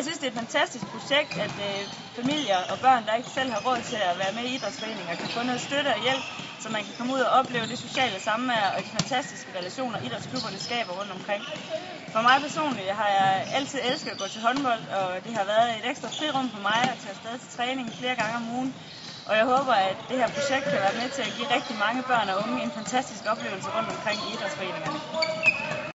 Jeg synes, det er et fantastisk projekt, at øh, familier og børn, der ikke selv har råd til at være med i idrætsforeninger, kan få noget støtte og hjælp, så man kan komme ud og opleve det sociale samvær og de fantastiske relationer, idrætsklubberne skaber rundt omkring. For mig personligt har jeg altid elsket at gå til håndbold, og det har været et ekstra frirum for mig at tage afsted til træning flere gange om ugen. Og jeg håber, at det her projekt kan være med til at give rigtig mange børn og unge en fantastisk oplevelse rundt omkring i idrætsforeningerne.